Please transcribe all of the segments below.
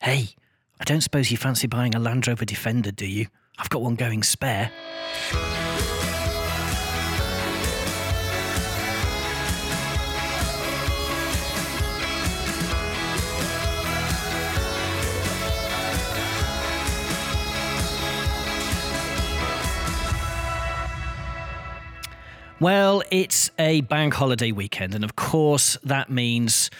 Hey, I don't suppose you fancy buying a Land Rover Defender, do you? I've got one going spare. Well, it's a bank holiday weekend, and of course, that means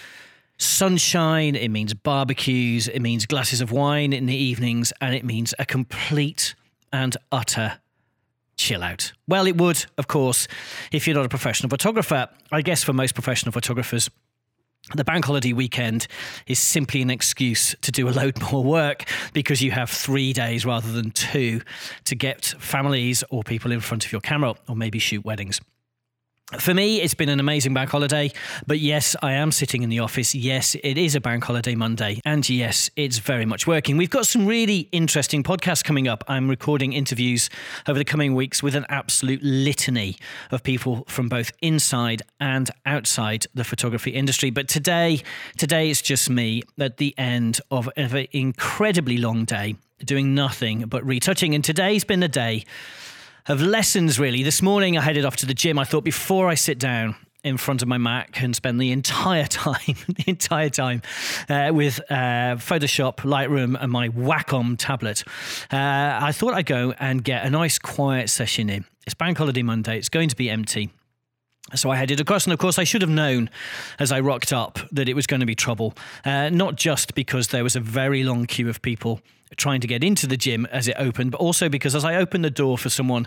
sunshine, it means barbecues, it means glasses of wine in the evenings, and it means a complete and utter chill out. Well, it would, of course, if you're not a professional photographer. I guess for most professional photographers, the bank holiday weekend is simply an excuse to do a load more work because you have three days rather than two to get families or people in front of your camera or maybe shoot weddings. For me, it's been an amazing bank holiday, but yes, I am sitting in the office. Yes, it is a bank holiday Monday, and yes, it's very much working. We've got some really interesting podcasts coming up. I'm recording interviews over the coming weeks with an absolute litany of people from both inside and outside the photography industry. But today, today it's just me at the end of an incredibly long day doing nothing but retouching. And today's been a day of lessons, really. This morning I headed off to the gym. I thought before I sit down, in front of my Mac and spend the entire time, the entire time uh, with uh, Photoshop, Lightroom, and my Wacom tablet. Uh, I thought I'd go and get a nice quiet session in. It's Bank Holiday Monday. It's going to be empty. So I headed across, and of course, I should have known as I rocked up that it was going to be trouble. Uh, not just because there was a very long queue of people trying to get into the gym as it opened, but also because as I opened the door for someone,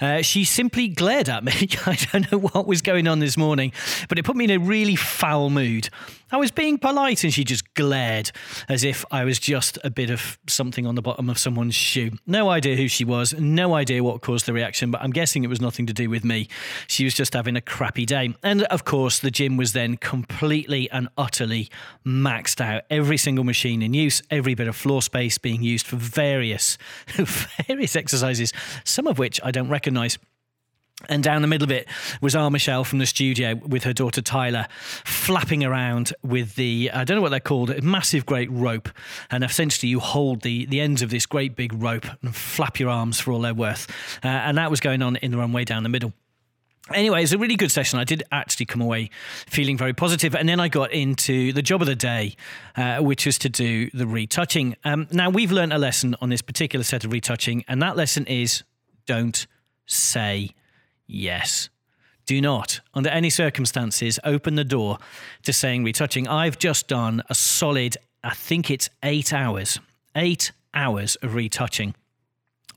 uh, she simply glared at me. I don't know what was going on this morning, but it put me in a really foul mood. I was being polite and she just glared as if I was just a bit of something on the bottom of someone's shoe. No idea who she was, no idea what caused the reaction, but I'm guessing it was nothing to do with me. She was just having a crappy day. And of course, the gym was then completely and utterly maxed out. Every single machine in use, every bit of floor space being used for various various exercises, some of which I don't recognize. And down the middle of it was our Michelle from the studio with her daughter Tyler, flapping around with the I don't know what they're called, a massive great rope. And essentially, you hold the the ends of this great big rope and flap your arms for all they're worth. Uh, and that was going on in the runway down the middle. Anyway, it's a really good session. I did actually come away feeling very positive, and then I got into the job of the day, uh, which was to do the retouching. Um, now we've learned a lesson on this particular set of retouching, and that lesson is don't say yes. Do not, under any circumstances, open the door to saying retouching. I've just done a solid, I think it's eight hours, eight hours of retouching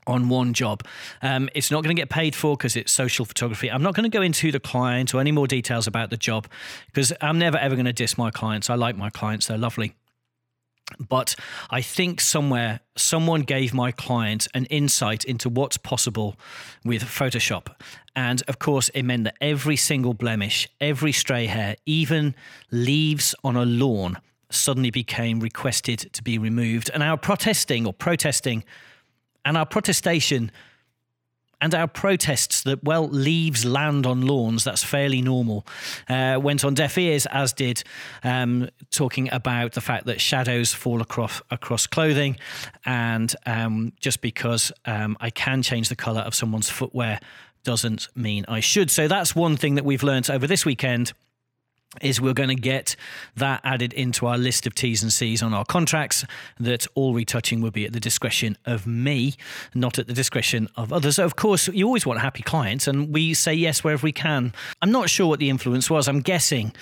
on one job. Um, it's not going to get paid for because it's social photography. I'm not going to go into the client or any more details about the job because I'm never ever going to diss my clients. I like my clients, they're lovely. But I think somewhere someone gave my client an insight into what's possible with Photoshop. And of course, it meant that every single blemish, every stray hair, even leaves on a lawn suddenly became requested to be removed. And our protesting or protesting and our protestation and our protests that, well, leaves land on lawns, that's fairly normal, uh, went on deaf ears, as did um, talking about the fact that shadows fall across, across clothing. And um, just because um, I can change the colour of someone's footwear doesn't mean I should. So that's one thing that we've learned over this weekend is we're going to get that added into our list of T's and C's on our contracts that all retouching will be at the discretion of me, not at the discretion of others. So of course, you always want happy clients and we say yes wherever we can. I'm not sure what the influence was. I'm guessing.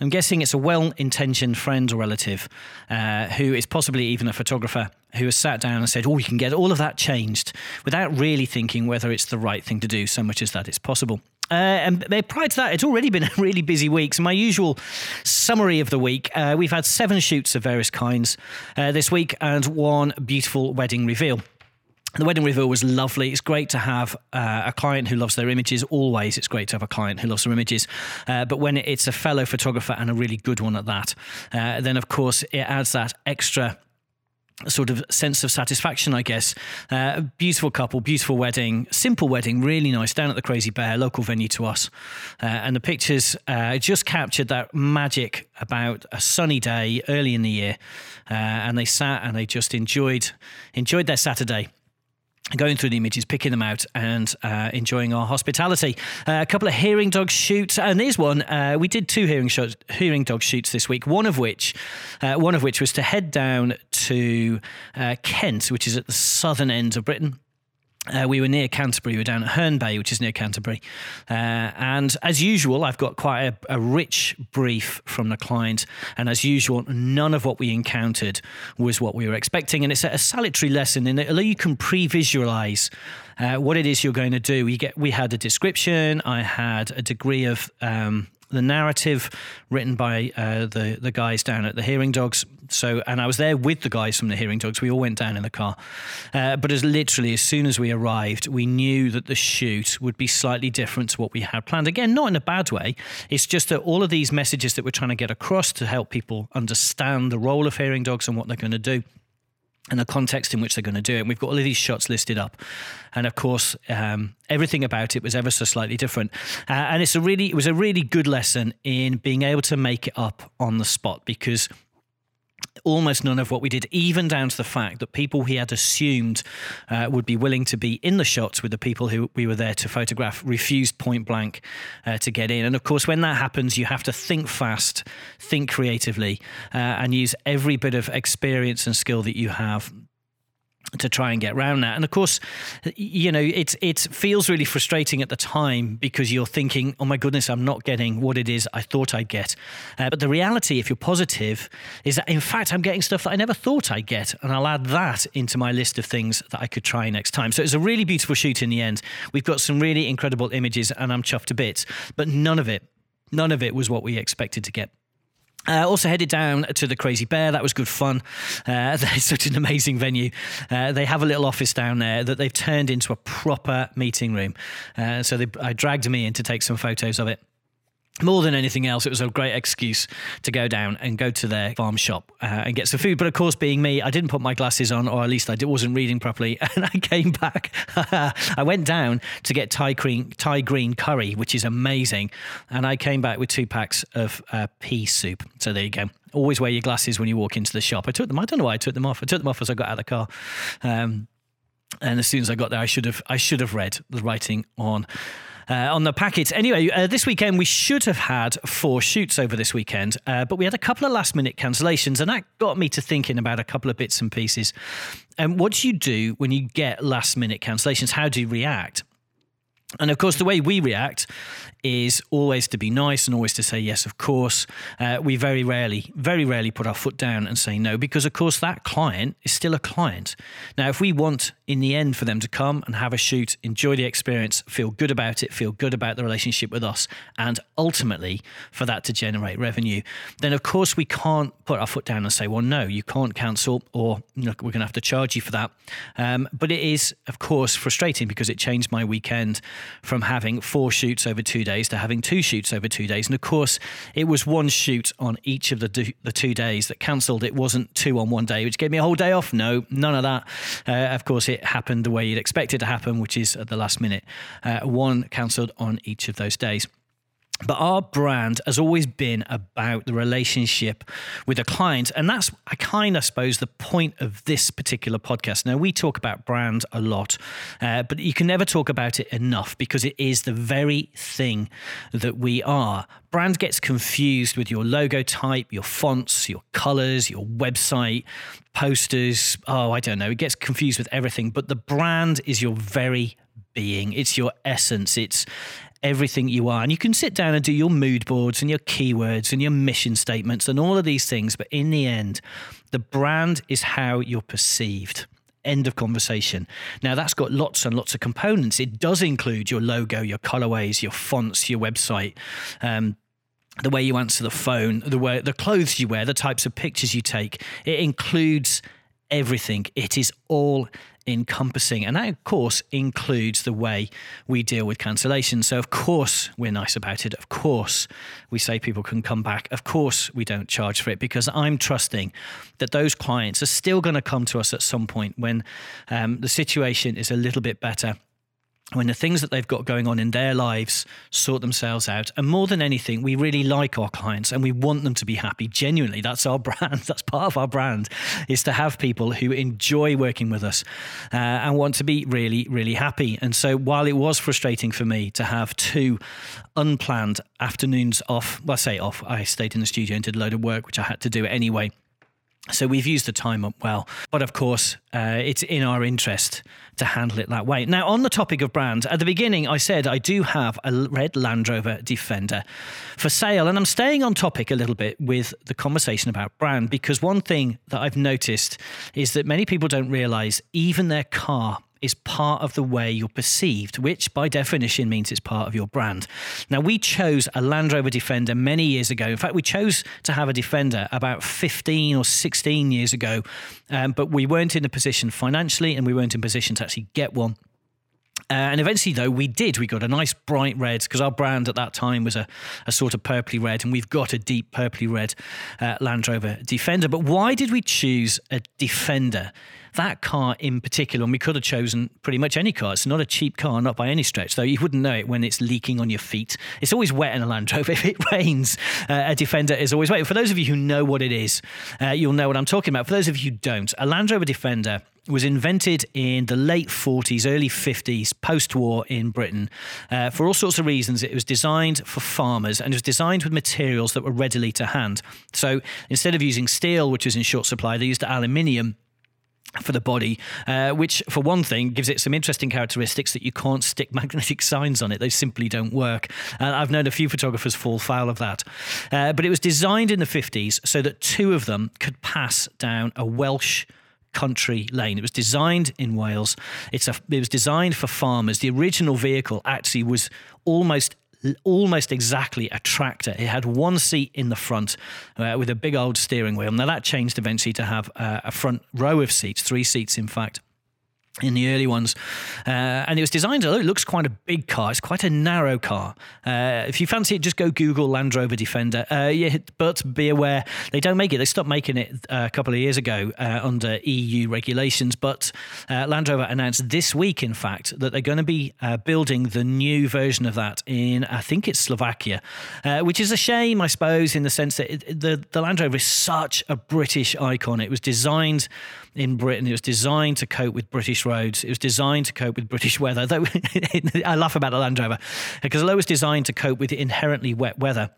I'm guessing it's a well-intentioned friend or relative uh, who is possibly even a photographer who has sat down and said, Oh, we can get all of that changed without really thinking whether it's the right thing to do, so much as that it's possible. Uh, and prior to that, it's already been a really busy week. So, my usual summary of the week uh, we've had seven shoots of various kinds uh, this week and one beautiful wedding reveal. The wedding reveal was lovely. It's great to have uh, a client who loves their images. Always, it's great to have a client who loves their images. Uh, but when it's a fellow photographer and a really good one at that, uh, then of course it adds that extra sort of sense of satisfaction, I guess. Uh, beautiful couple, beautiful wedding, simple wedding, really nice, down at the Crazy Bear, local venue to us. Uh, and the pictures uh, just captured that magic about a sunny day early in the year. Uh, and they sat and they just enjoyed enjoyed their Saturday going through the images, picking them out, and uh, enjoying our hospitality. Uh, a couple of hearing dog shoots, and there's one. Uh, we did two hearing hearing dog shoots this week. One of which, uh, one of which was to head down to uh, Kent, which is at the southern end of Britain. Uh, we were near Canterbury. We were down at Herne Bay, which is near Canterbury. Uh, and as usual, I've got quite a, a, rich brief from the client. And as usual, none of what we encountered was what we were expecting. And it's a, a salutary lesson in that although you can pre visualize uh, what it is you're going to do, we, get, we had a description, I had a degree of um, the narrative written by uh, the the guys down at the Hearing Dogs. So, and I was there with the guys from the Hearing Dogs. We all went down in the car, uh, but as literally as soon as we arrived, we knew that the shoot would be slightly different to what we had planned. Again, not in a bad way. It's just that all of these messages that we're trying to get across to help people understand the role of Hearing Dogs and what they're going to do and the context in which they're going to do it. And we've got all of these shots listed up, and of course, um, everything about it was ever so slightly different. Uh, and it's a really, it was a really good lesson in being able to make it up on the spot because almost none of what we did, even down to the fact that people he had assumed uh, would be willing to be in the shots with the people who we were there to photograph refused point blank uh, to get in. And of course, when that happens, you have to think fast, think creatively, uh, and use every bit of experience and skill that you have to try and get around that. And of course, you know, it it feels really frustrating at the time because you're thinking, "Oh my goodness, I'm not getting what it is I thought I'd get." Uh, but the reality, if you're positive, is that in fact I'm getting stuff that I never thought I'd get, and I'll add that into my list of things that I could try next time. So it's a really beautiful shoot in the end. We've got some really incredible images, and I'm chuffed to bits. But none of it, none of it was what we expected to get. Uh, also headed down to the Crazy Bear. That was good fun. Uh, it's such an amazing venue. Uh, they have a little office down there that they've turned into a proper meeting room. Uh, so they, I dragged me in to take some photos of it more than anything else, it was a great excuse to go down and go to their farm shop uh, and get some food. But of course, being me, I didn't put my glasses on, or at least I wasn't reading properly. And I came back. I went down to get Thai green, Thai green curry, which is amazing. And I came back with two packs of uh, pea soup. So there you go. Always wear your glasses when you walk into the shop. I took them. I don't know why I took them off. I took them off as I got out of the car. Um, and as soon as I got there, I should have I should have read the writing on on the packet. Anyway, uh, this weekend we should have had four shoots over this weekend, uh, but we had a couple of last minute cancellations, and that got me to thinking about a couple of bits and pieces. And um, what do you do when you get last minute cancellations? How do you react? And of course, the way we react is always to be nice and always to say yes, of course. Uh, we very rarely, very rarely put our foot down and say no because, of course, that client is still a client. Now, if we want in the end for them to come and have a shoot, enjoy the experience, feel good about it, feel good about the relationship with us, and ultimately for that to generate revenue, then of course we can't put our foot down and say, well, no, you can't cancel or look, we're going to have to charge you for that. Um, but it is, of course, frustrating because it changed my weekend from having four shoots over two days to having two shoots over two days. And of course, it was one shoot on each of the, the two days that cancelled. It wasn't two on one day, which gave me a whole day off. No, none of that. Uh, of course, it happened the way you'd expect it to happen, which is at the last minute. Uh, one cancelled on each of those days. But our brand has always been about the relationship with a client. And that's, I kind of suppose, the point of this particular podcast. Now, we talk about brand a lot, uh, but you can never talk about it enough because it is the very thing that we are. Brand gets confused with your logo type, your fonts, your colors, your website, posters. Oh, I don't know. It gets confused with everything. But the brand is your very being. It's your essence. It's everything you are. And you can sit down and do your mood boards and your keywords and your mission statements and all of these things. But in the end, the brand is how you're perceived. End of conversation. Now, that's got lots and lots of components. It does include your logo, your colorways, your fonts, your website. Um, the way you answer the phone, the way the clothes you wear, the types of pictures you take. It includes everything. It is all encompassing. And that, of course, includes the way we deal with cancellation. So, of course, we're nice about it. Of course, we say people can come back. Of course, we don't charge for it because I'm trusting that those clients are still going to come to us at some point when um, the situation is a little bit better when the things that they've got going on in their lives sort themselves out. And more than anything, we really like our clients and we want them to be happy. Genuinely, that's our brand. That's part of our brand is to have people who enjoy working with us uh, and want to be really, really happy. And so while it was frustrating for me to have two unplanned afternoons off, well, I say off, I stayed in the studio and did a load of work, which I had to do anyway. So we've used the time up well. But of course, uh, it's in our interest to handle it that way. Now, on the topic of brands, at the beginning, I said I do have a red Land Rover Defender for sale. And I'm staying on topic a little bit with the conversation about brand because one thing that I've noticed is that many people don't realize even their car is part of the way you're perceived, which by definition means it's part of your brand. Now, we chose a Land Rover Defender many years ago. In fact, we chose to have a Defender about 15 or 16 years ago, um, but we weren't in a position financially and we weren't in position to actually get one. Uh, and eventually, though, we did. We got a nice bright red because our brand at that time was a, a sort of purpley red, and we've got a deep purpley red uh, Land Rover Defender. But why did we choose a Defender? That car in particular, and we could have chosen pretty much any car. It's not a cheap car, not by any stretch, though you wouldn't know it when it's leaking on your feet. It's always wet in a Land Rover. If it rains, uh, a Defender is always wet. For those of you who know what it is, uh, you'll know what I'm talking about. For those of you who don't, a Land Rover Defender was invented in the late 40s, early 50s, post war in Britain. Uh, for all sorts of reasons, it was designed for farmers and it was designed with materials that were readily to hand. So instead of using steel, which was in short supply, they used aluminium for the body, uh, which, for one thing, gives it some interesting characteristics that you can't stick magnetic signs on it. They simply don't work. I've known a few photographers fall foul of that. Uh, but it was designed in the 50s so that two of them could pass down a Welsh country lane. It was designed in Wales. It's a, it was designed for farmers. The original vehicle actually was almost almost exactly a tractor. It had one seat in the front uh, with a big old steering wheel. Now that changed eventually to have uh, a front row of seats, three seats in fact in the early ones. Uh, and it was designed, although it looks quite a big car, it's quite a narrow car. Uh, if you fancy it, just go Google Land Rover Defender. Uh, yeah, but be aware, they don't make it. They stopped making it uh, a couple of years ago uh, under EU regulations. But uh, Land Rover announced this week, in fact, that they're going to be building the new version of that in, I think it's Slovakia, which is a shame, I suppose, in the sense that it, the, the Land Rover is such a British icon. It was designed in Britain. It was designed to cope with British roads. It was designed to cope with British weather. Though I laugh about the Land Rover because although it was designed to cope with inherently wet weather,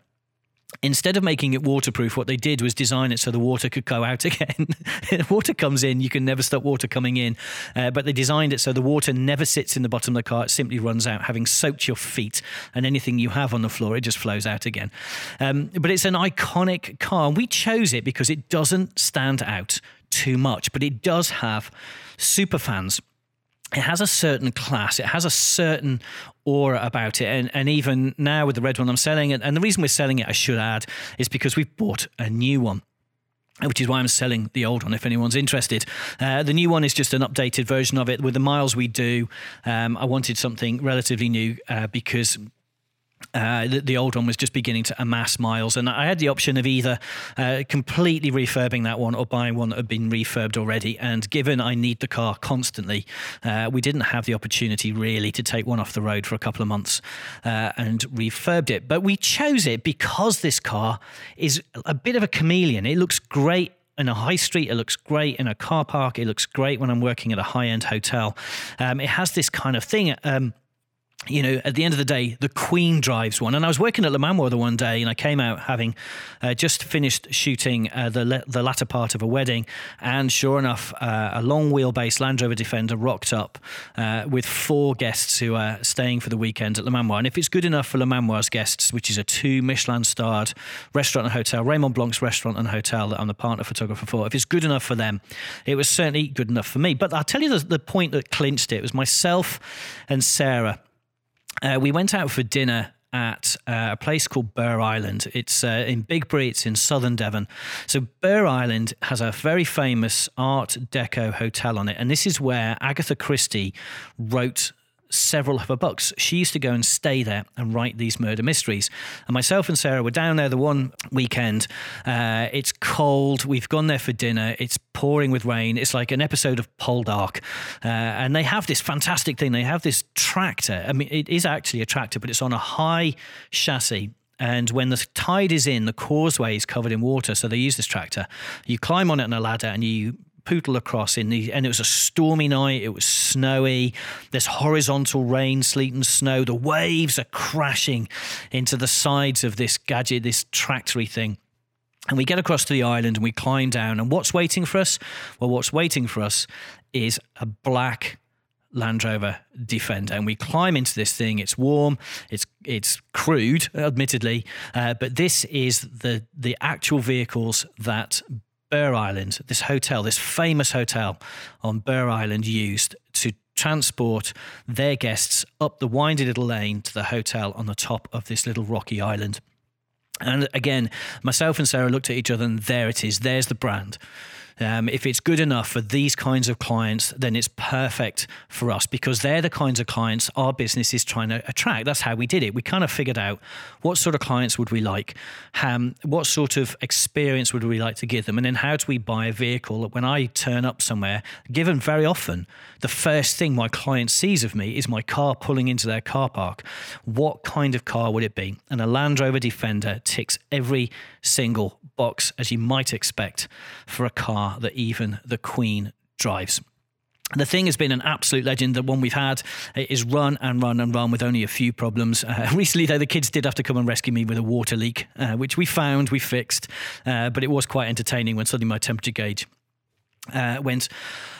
instead of making it waterproof, what they did was design it so the water could go out again. water comes in, you can never stop water coming in. Uh, but they designed it so the water never sits in the bottom of the car, it simply runs out, having soaked your feet and anything you have on the floor, it just flows out again. Um, but it's an iconic car, we chose it because it doesn't stand out too much, but it does have super fans it has a certain class, it has a certain aura about it. And, and even now with the red one I'm selling it, and the reason we're selling it, I should add, is because we've bought a new one which is why I'm selling the old one if anyone's interested. Uh, the new one is just an updated version of it with the miles we do. Um, I wanted something relatively new uh, because uh, the, the, old one was just beginning to amass miles, and I had the option of either uh, completely refurbing that one or buying one that had been refurbed already. And given I need the car constantly, uh, we didn't have the opportunity really to take one off the road for a couple of months uh, and refurbed it. But we chose it because this car is a bit of a chameleon. It looks great in a high street. It looks great in a car park. It looks great when I'm working at a high end hotel. Um, it has this kind of thing. Um, you know, at the end of the day, the Queen drives one. And I was working at Le Manoir the one day, and I came out having uh, just finished shooting uh, the le- the latter part of a wedding, and sure enough, uh, a long wheelbase Land Rover Defender rocked up uh, with four guests who are staying for the weekend at Le Manoir. And if it's good enough for Le Manoir's guests, which is a two Michelin starred restaurant and hotel, Raymond Blanc's restaurant and hotel that I'm the partner photographer for, if it's good enough for them, it was certainly good enough for me. But I'll tell you the, the point that clinched it was myself and Sarah uh, we went out for dinner at uh, a place called Burgh Island. It's uh, in Bigbury, it's in southern Devon. So, Burgh Island has a very famous Art Deco hotel on it. And this is where Agatha Christie wrote several of her books. She used to go and stay there and write these murder mysteries. And myself and Sarah were down there the one weekend. Uh, it's cold. We've gone there for dinner. It's pouring with rain. It's like an episode of Poldark. Uh, and they have this fantastic thing. They have this tractor. I mean, it is actually a tractor, but it's on a high chassis. And when the tide is in, the causeway is covered in water. So they use this tractor. You climb on it on a ladder and you poodle across in the and it was a stormy night it was snowy there's horizontal rain sleet and snow the waves are crashing into the sides of this gadget this tractory thing and we get across to the island and we climb down and what's waiting for us well what's waiting for us is a black Land Rover Defender, and we climb into this thing. It's warm, it's it's crude, admittedly, uh, but this is the the actual vehicles that Burgh Island, this hotel, this famous hotel on Burgh Island, used to transport their guests up the windy little lane to the hotel on the top of this little rocky island. And again, myself and Sarah looked at each other, and there it is. There's the brand. Um, if it's good enough for these kinds of clients, then it's perfect for us because they're the kinds of clients our business is trying to attract. That's how we did it. We kind of figured out what sort of clients would we like, um, what sort of experience would we like to give them, and then how do we buy a vehicle that when I turn up somewhere, given very often the first thing my client sees of me is my car pulling into their car park. What kind of car would it be? And a Land Rover Defender ticks every single box, as you might expect, for a car that even the Queen drives. The thing has been an absolute legend. The one we've had is run and run and run with only a few problems. Uh, recently, though, the kids did have to come and rescue me with a water leak, uh, which we found, we fixed, uh, but it was quite entertaining when suddenly my temperature gauge uh, went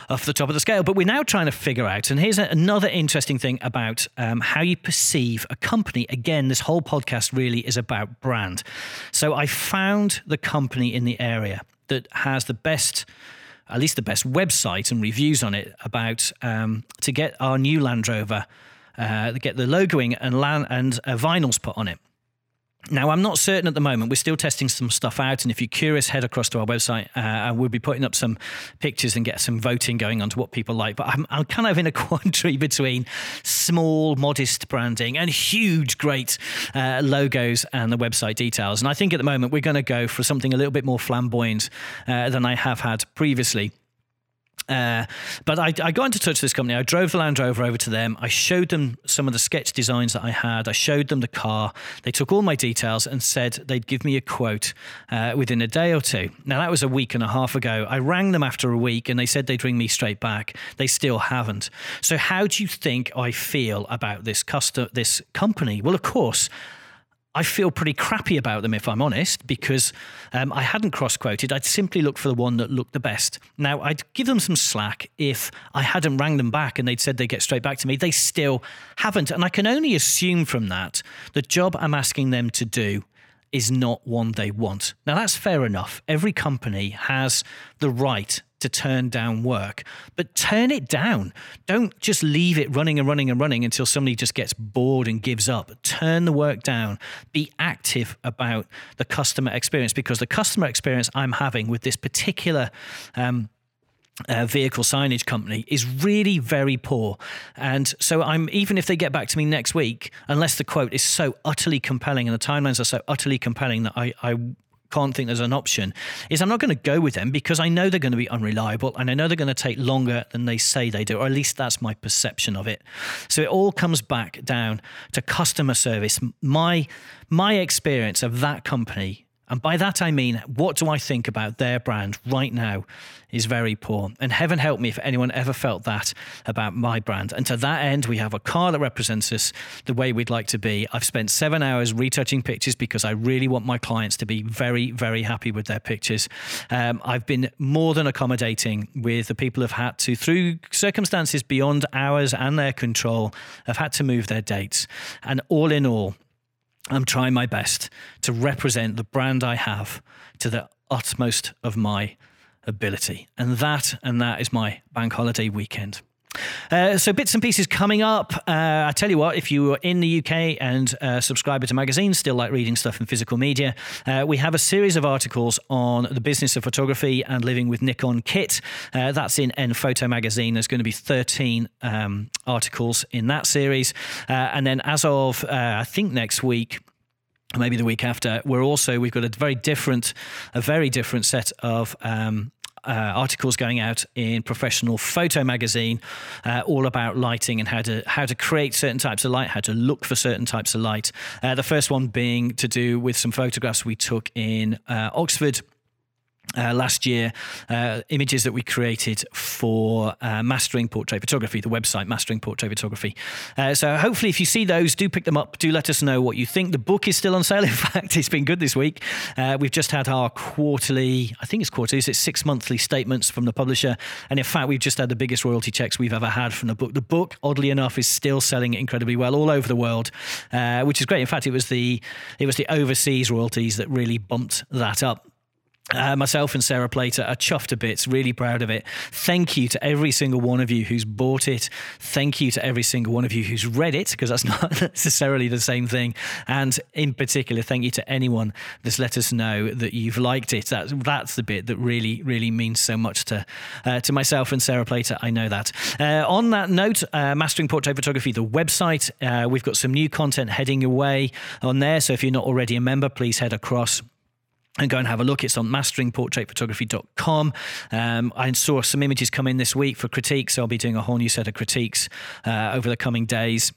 off the top of the scale. But we're now trying to figure out, and here's another interesting thing about um, how you perceive a company. Again, this whole podcast really is about brand. So I found the company in the area that has the best at least the best website and reviews on it about um, to get our new Land Rover, uh, get the logoing and land and uh, vinyls put on it. Now, I'm not certain at the moment. We're still testing some stuff out. And if you're curious, head across to our website uh, and we'll be putting up some pictures and get some voting going on to what people like. But I'm, I'm kind of in a quandary between small, modest branding and huge, great uh, logos and the website details. And I think at the moment we're going to go for something a little bit more flamboyant uh, than I have had previously. Uh, but I, I, got into touch with this company. I drove the Land Rover over to them. I showed them some of the sketch designs that I had. I showed them the car. They took all my details and said they'd give me a quote uh, within a day or two. Now, that was a week and a half ago. I rang them after a week and they said they'd ring me straight back. They still haven't. So, how do you think I feel about this, custom, this company? Well, of course, I feel pretty crappy about them, if I'm honest, because um, I hadn't cross quoted. I'd simply look for the one that looked the best. Now, I'd give them some slack if I hadn't rang them back and they'd said they'd get straight back to me. They still haven't. And I can only assume from that the job I'm asking them to do is not one they want. Now, that's fair enough. Every company has the right to turn down work, but turn it down. Don't just leave it running and running and running until somebody just gets bored and gives up. Turn the work down. Be active about the customer experience because the customer experience I'm having with this particular um, uh, vehicle signage company is really very poor. And so I'm even if they get back to me next week, unless the quote is so utterly compelling and the timelines are so utterly compelling that I, I can't think there's an option, is I'm not going to go with them because I know they're going to be unreliable and I know they're going to take longer than they say they do, or at least that's my perception of it. So it all comes back down to customer service. My my experience of that company and by that I mean, what do I think about their brand right now is very poor. And heaven help me if anyone ever felt that about my brand. And to that end, we have a car that represents us the way we'd like to be. I've spent seven hours retouching pictures because I really want my clients to be very, very happy with their pictures. Um, I've been more than accommodating with the people who've had to, through circumstances beyond ours and their control, have had to move their dates. And all in all, I'm trying my best to represent the brand I have to the utmost of my ability. And that and that is my bank holiday weekend. Uh, so bits and pieces coming up. Uh, I tell you what, if you are in the UK and subscriber to magazines, still like reading stuff in physical media, uh, we have a series of articles on the business of photography and living with Nikon kit. Uh, that's in N Photo magazine. There's going to be 13 um, articles in that series, uh, and then as of I think next week maybe the week after we're also we've got a very different a very different set of um, uh, articles going out in professional photo magazine, uh, all about lighting and how to how to create certain types of light, how to look for certain types of light. Uh, the first one being to do with some photographs we took in uh, Oxford uh, last year, uh, images that we created for uh, Mastering Portrait Photography, the website Mastering Portrait Photography. Uh, so hopefully, if you see those, do pick them up. Do let us know what you think. The book is still on sale. In fact, it's been good this week. Uh, we've just had our quarterly, I think it's quarterly, it's six monthly statements from the publisher, and in fact, we've just had the biggest royalty checks we've ever had from the book. The book, oddly enough, is still selling incredibly well all over the world, uh, which is great. In fact, it was the it was the overseas royalties that really bumped that up. Uh, myself and Sarah Plater are chuffed to bits, really proud of it. Thank you to every single one of you who's bought it. Thank you to every single one of you who's read it, because that's not necessarily the same thing. And in particular, thank you to anyone that's let us know that you've liked it. That's, that's the bit that really, really means so much to, uh, to myself and Sarah Plater. I know that. Uh, on that note, uh, Mastering Portrait Photography, the website, uh, we've got some new content heading your way on there. So if you're not already a member, please head across and go and have a look. It's on masteringportraitphotography.com. Um, I saw some images come in this week for critiques, so I'll be doing a whole new set of critiques uh, over the coming days.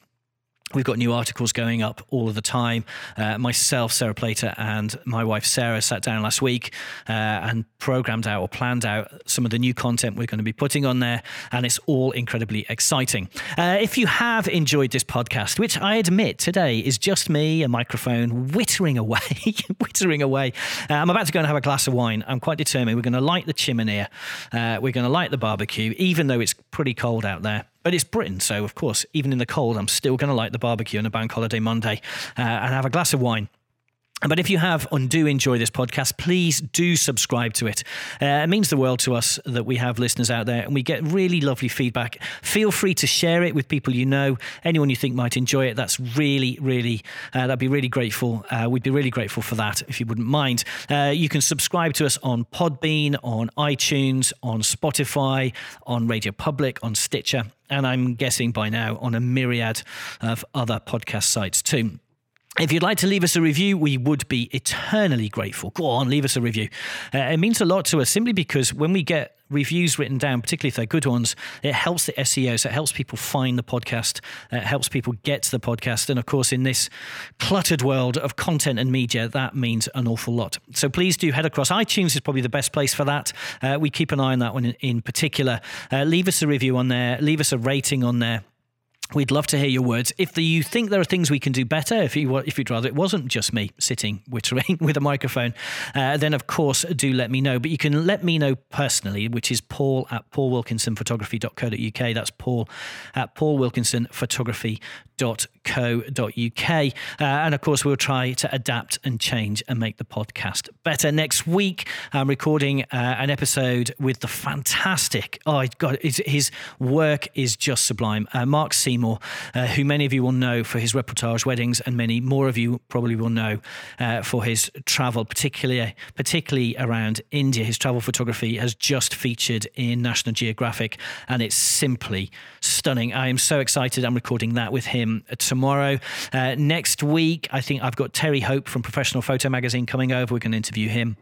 We've got new articles going up all of the time. Uh, myself, Sarah Plater, and my wife Sarah sat down last week uh, and programmed out or planned out some of the new content we're going to be putting on there, and it's all incredibly exciting. Uh, if you have enjoyed this podcast, which I admit today is just me, a microphone, whittering away, whittering away. Uh, I'm about to go and have a glass of wine. I'm quite determined. We're going to light the chimney. Uh, we're going to light the barbecue, even though it's pretty cold out there. But it's Britain, so of course, even in the cold, I'm still going to like the barbecue on a bank holiday Monday uh, and have a glass of wine. But if you have and do enjoy this podcast, please do subscribe to it. Uh, it means the world to us that we have listeners out there and we get really lovely feedback. Feel free to share it with people you know, anyone you think might enjoy it. That's really, really, uh, that'd be really grateful. Uh, we'd be really grateful for that if you wouldn't mind. Uh, you can subscribe to us on Podbean, on iTunes, on Spotify, on Radio Public, on Stitcher, and I'm guessing by now on a myriad of other podcast sites too. If you'd like to leave us a review, we would be eternally grateful. Go on, leave us a review. Uh, it means a lot to us simply because when we get reviews written down, particularly if they're good ones, it helps the SEO. So it helps people find the podcast, uh, it helps people get to the podcast. And of course, in this cluttered world of content and media, that means an awful lot. So please do head across. iTunes is probably the best place for that. Uh, we keep an eye on that one in, in particular. Uh, leave us a review on there, leave us a rating on there. We'd love to hear your words. If the, you think there are things we can do better, if you if you'd rather it wasn't just me sitting wittering with a microphone, uh, then of course do let me know. But you can let me know personally, which is Paul at paulwilkinsonphotography.co.uk. That's Paul at paulwilkinsonphotography.co.uk. Uh, and of course, we'll try to adapt and change and make the podcast better. Next week, I'm recording uh, an episode with the fantastic. Oh God, his, his work is just sublime. Uh, Mark Seymour Seymour, uh, who many of you will know for his reportage weddings, and many more of you probably will know uh, for his travel, particularly particularly around India. His travel photography has just featured in National Geographic, and it's simply stunning. I am so excited. I'm recording that with him tomorrow. Uh, next week, I think I've got Terry Hope from Professional Photo Magazine coming over. We're going to interview him.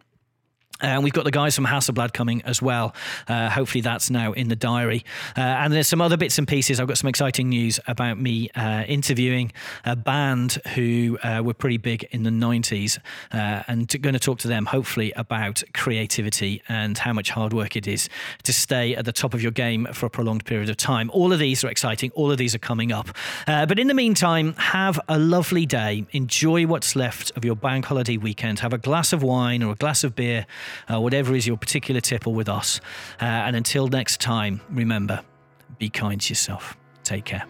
Uh, and we've got the guys from Hasselblad coming as well. Uh, hopefully, that's now in the diary. Uh, and there's some other bits and pieces. I've got some exciting news about me uh, interviewing a band who uh, were pretty big in the 90s uh, and going to talk to them, hopefully, about creativity and how much hard work it is to stay at the top of your game for a prolonged period of time. All of these are exciting. All of these are coming up. but in the meantime, have a lovely day. Enjoy what's left of your bank holiday weekend. Have a glass of wine or a glass of beer uh, whatever is your particular tipple with us. Uh, and until next time, remember, be kind to yourself. Take care.